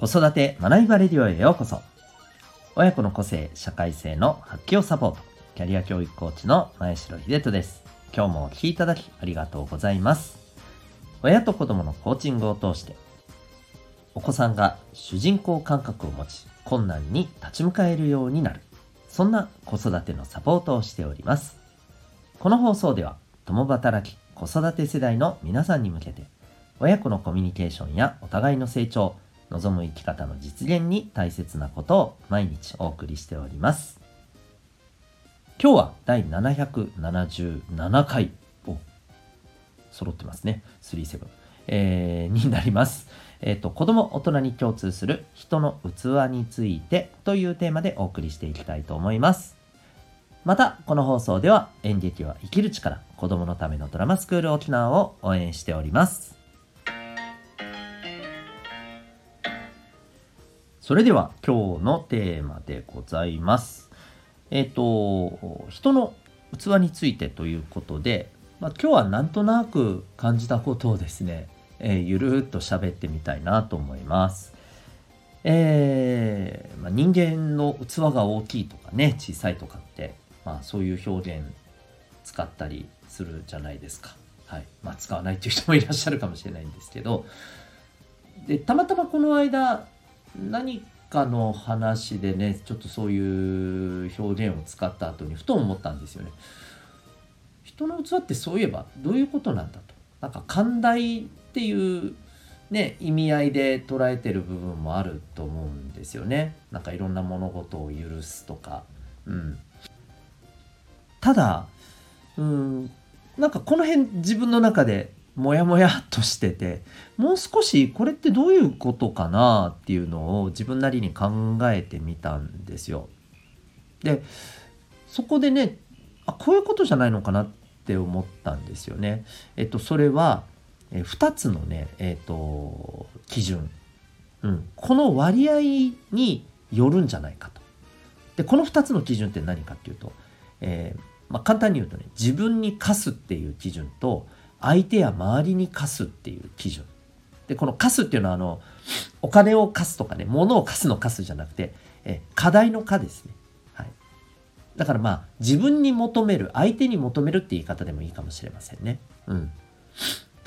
子育て学びバレディオへようこそ。親子の個性、社会性の発揮をサポート。キャリア教育コーチの前城秀人です。今日もお聴きいただきありがとうございます。親と子供のコーチングを通して、お子さんが主人公感覚を持ち、困難に立ち向かえるようになる。そんな子育てのサポートをしております。この放送では、共働き、子育て世代の皆さんに向けて、親子のコミュニケーションやお互いの成長、望む生き方の実現に大切なことを毎日お送りしております。今日は第777回を揃ってますね。37。えー、になります。えっ、ー、と、子供、大人に共通する人の器についてというテーマでお送りしていきたいと思います。また、この放送では演劇は生きる力、子供のためのドラマスクール沖縄を応援しております。それでは今日のテーマでございます。えっ、ー、と、人の器についてということで、まあ、今日はなんとなく感じたことをですね、えー、ゆるっと喋ってみたいなと思います。えー、まあ、人間の器が大きいとかね、小さいとかって、まあ、そういう表現使ったりするじゃないですか。はい。まあ、使わないっていう人もいらっしゃるかもしれないんですけど、で、たまたまこの間、何かの話でねちょっとそういう表現を使った後にふと思ったんですよね。人の器ってそういえばどういうことなんだと。なんか寛大っていうね意味合いで捉えてる部分もあると思うんですよね。なんかいろんな物事を許すとか。うん。ただうんなんかこの辺自分の中でもやもやとしててもう少しこれってどういうことかなっていうのを自分なりに考えてみたんですよ。でそこでねあこういうことじゃないのかなって思ったんですよね。えっとそれは2つのねえっと基準、うん、この割合によるんじゃないかと。でこの2つの基準って何かっていうと、えーまあ、簡単に言うとね自分に課すっていう基準と相手や周りに貸すっていう基準。で、この貸すっていうのは、あの、お金を貸すとかね、物を貸すの貸すじゃなくて、え課題の課ですね。はい。だからまあ、自分に求める、相手に求めるって言い方でもいいかもしれませんね。うん。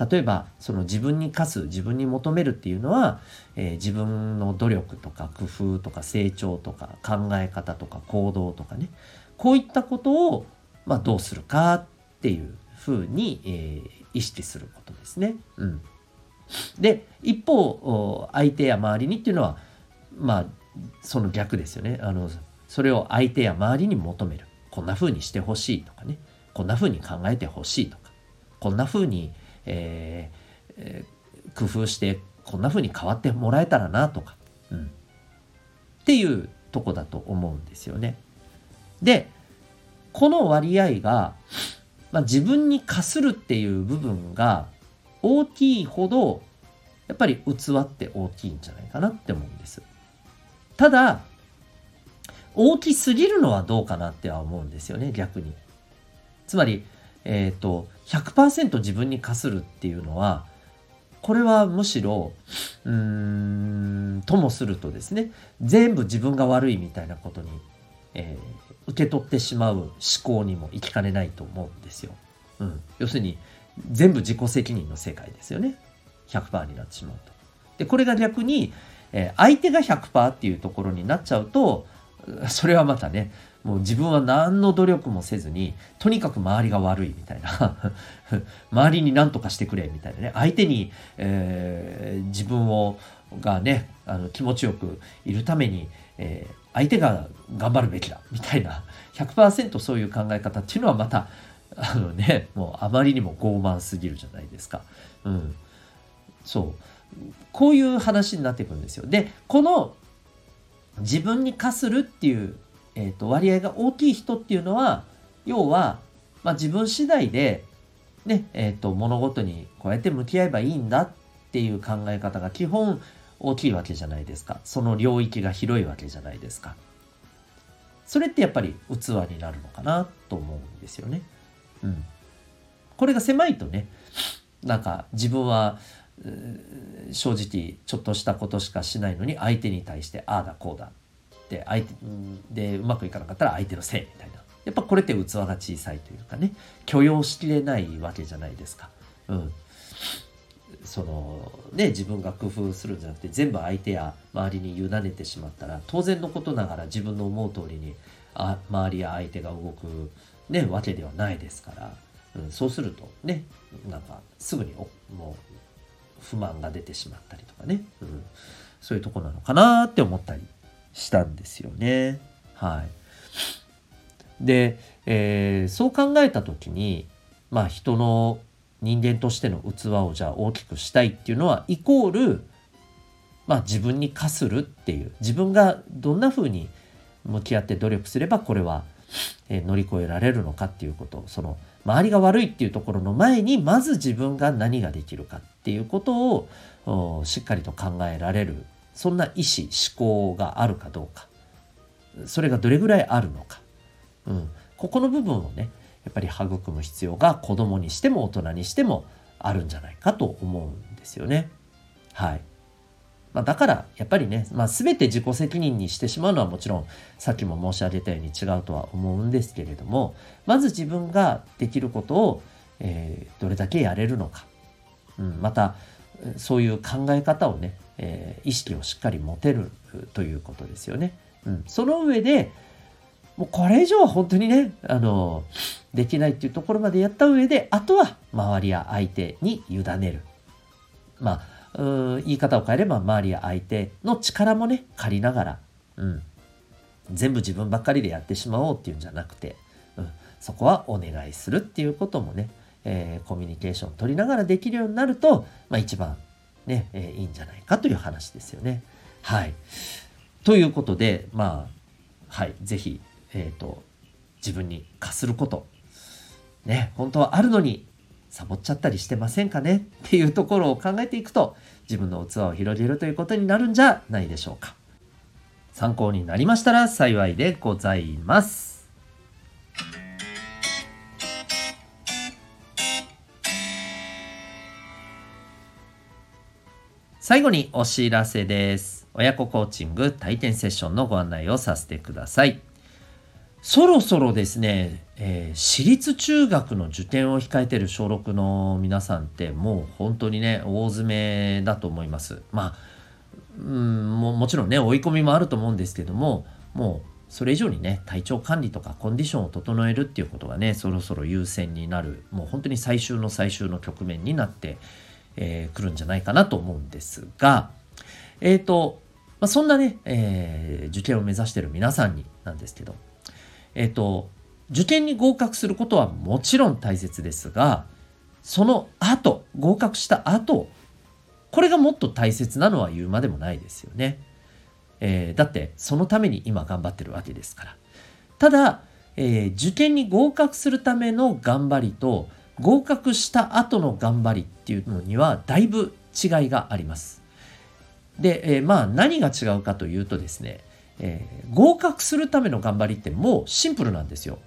例えば、その自分に課す、自分に求めるっていうのは、えー、自分の努力とか工夫とか成長とか考え方とか行動とかね、こういったことを、まあ、どうするかっていうふうに、えー、意識することですね。うん、で一方相手や周りにっていうのはまあその逆ですよね。あのそれを相手や周りに求める。こんな風にしてほしいとかね。こんな風に考えてほしいとか。こんな風に、えーえー、工夫してこんな風に変わってもらえたらなとか。うん、っていうとこだと思うんですよね。でこの割合がまあ、自分に課するっていう部分が大きいほどやっぱり器って大きいんじゃないかなって思うんです。ただ大きすぎるのはどうかなっては思うんですよね逆に。つまり、えっ、ー、と100%自分に課するっていうのはこれはむしろうーんともするとですね全部自分が悪いみたいなことにえー、受け取ってしまう思考にも行きかねないと思うんですよ。うん、要するに全部自己責任の世界ですよね。100%になってしまうと。でこれが逆に、えー、相手が100%っていうところになっちゃうとそれはまたねもう自分は何の努力もせずにとにかく周りが悪いみたいな 周りに何とかしてくれみたいなね相手に、えー、自分をがねあの気持ちよくいるために、えー、相手が頑張るべきだみたいな100%そういう考え方っていうのはまたあのねもうあまりにも傲慢すぎるじゃないですか。うん、そうこういう話になっていくんですよ。でこの自分に課するっていう、えーと、割合が大きい人っていうのは要は、まあ、自分次第で、ねえーと物事にこうやって向き合えばいいんだっていう考え方が基本大きいわけじゃないですか。その領域が広いわけじゃないですか。それってやっぱり器になるのかなと思うんですよね。うん。これが狭いとね、なんか自分は正直ちょっとしたことしかしないのに相手に対してああだこうだって相手でうまくいかなかったら相手のせいみたいなやっぱこれって器が小さいというかね許容しきれないわけじゃないですか。うん、そのね自分が工夫するんじゃなくて全部相手や周りに委ねてしまったら当然のことながら自分の思う通りにあ周りや相手が動く、ね、わけではないですから、うん、そうするとねなんかすぐにもう不満が出てしまったりとかね、うん、そういうとこなのかなって思ったりしたんですよね。はい、で、えー、そう考えた時にまあ人の人間としての器をじゃあ大きくしたいっていうのはイコールまあ自分に課するっていう自分がどんな風に向き合って努力すればこれは、え乗り越えられるのかっていうことその周りが悪いっていうところの前にまず自分が何ができるかっていうことをしっかりと考えられるそんな意思思考があるかどうか。それがどれぐらいあるのか、うん、ここの部分をねやっぱり育む必要が子供にしても大人にしてもあるんじゃないかと思うんですよね。はい。まあ、だからやっぱりね、まあ、全て自己責任にしてしまうのはもちろんさっきも申し上げたように違うとは思うんですけれどもまず自分ができることを、えー、どれだけやれるのか、うん、またそういう考え方をね、えー、意識をしっかり持てるということですよね。うん、その上でもうこれ以上は本当にねあのできないっていうところまでやった上であとは周りや相手に委ねる。まあう言い方を変えれば周りや相手の力もね借りながら、うん、全部自分ばっかりでやってしまおうっていうんじゃなくて、うん、そこはお願いするっていうこともね、えー、コミュニケーション取りながらできるようになると、まあ、一番ね、えー、いいんじゃないかという話ですよね。はい。ということでまあはい是非えっ、ー、と自分に課することね本当はあるのにサボっちゃったりしてませんかねっていうところを考えていくと自分の器を広げるということになるんじゃないでしょうか。参考になりましたら幸いでございます。最後にお知らせです。親子コーチング体験セッションのご案内をさせてください。そろそろですね、えー、私立中学の受験を控えてる小6の皆さんってもう本当にね大詰めだと思います。まあうんももちろんね追い込みもあると思うんですけどももうそれ以上にね体調管理とかコンディションを整えるっていうことがねそろそろ優先になるもう本当に最終の最終の局面になってく、えー、るんじゃないかなと思うんですがえっ、ー、と、まあ、そんなね、えー、受験を目指してる皆さんになんですけどえっ、と、受験に合格することはもちろん大切ですが、その後、合格した後、これがもっと大切なのは言うまでもないですよね。えー、だってそのために今頑張ってるわけですから。ただ、えー、受験に合格するための頑張りと合格した後の頑張りっていうのにはだいぶ違いがあります。で、えー、まあ何が違うかというとですね、えー、合格するための頑張りってもうシンプルなんですよ。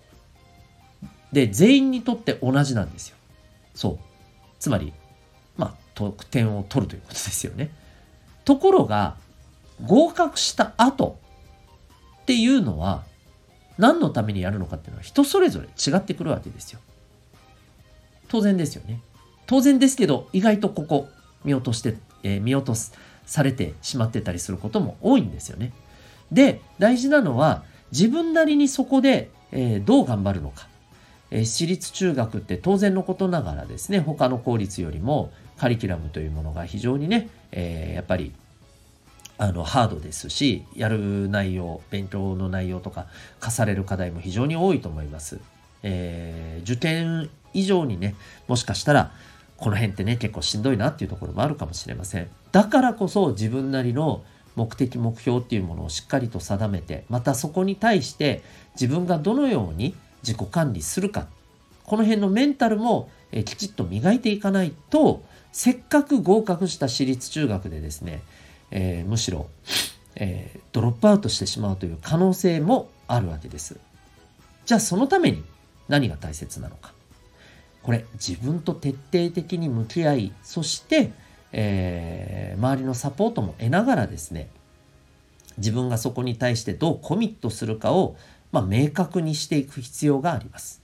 で、全員にとって同じなんですよ。そう。つまり、まあ、得点を取るということですよね。ところが、合格した後っていうのは、何のためにやるのかっていうのは人それぞれ違ってくるわけですよ。当然ですよね。当然ですけど、意外とここ見落として、えー、見落とされてしまってたりすることも多いんですよね。で、大事なのは自分なりにそこで、えー、どう頑張るのか。えー、私立中学って当然のことながらですね、他の公立よりもカリキュラムというものが非常にね、えー、やっぱりあのハードですし、やる内容、勉強の内容とか課される課題も非常に多いと思います。えー、受験以上にね、もしかしたらこの辺ってね、結構しんどいなっていうところもあるかもしれません。だからこそ自分なりの目的目標っていうものをしっかりと定めてまたそこに対して自分がどのように自己管理するかこの辺のメンタルも、えきちっと磨いていかないとせっかく合格した私立中学でですね、えー、むしろ、えー、ドロップアウトしてしまうという可能性もあるわけです。じゃあそのために何が大切なのか。これ自分と徹底的に向き合いそしてえー、周りのサポートも得ながらですね自分がそこに対してどうコミットするかを、まあ、明確にしていく必要があります。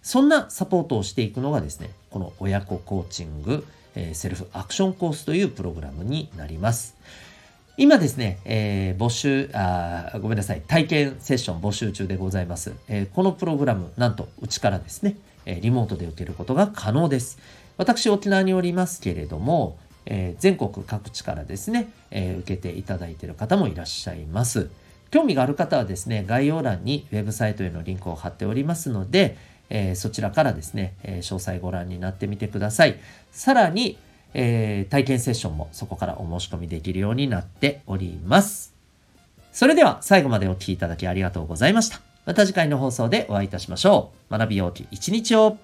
そんなサポートをしていくのがですねこの親子コーチング、えー、セルフアクションコースというプログラムになります。今ですね、えー、募集あ、ごめんなさい、体験セッション募集中でございます。えー、このプログラム、なんとうちからですね、えリモートで受けることが可能です。私、沖縄におりますけれども、え全国各地からですね、え受けていただいている方もいらっしゃいます。興味がある方はですね、概要欄にウェブサイトへのリンクを貼っておりますので、えそちらからですね、え詳細ご覧になってみてください。さらに、え、体験セッションもそこからお申し込みできるようになっております。それでは最後までお聴きいただきありがとうございました。また次回の放送でお会いいたしましょう。学びようき一日を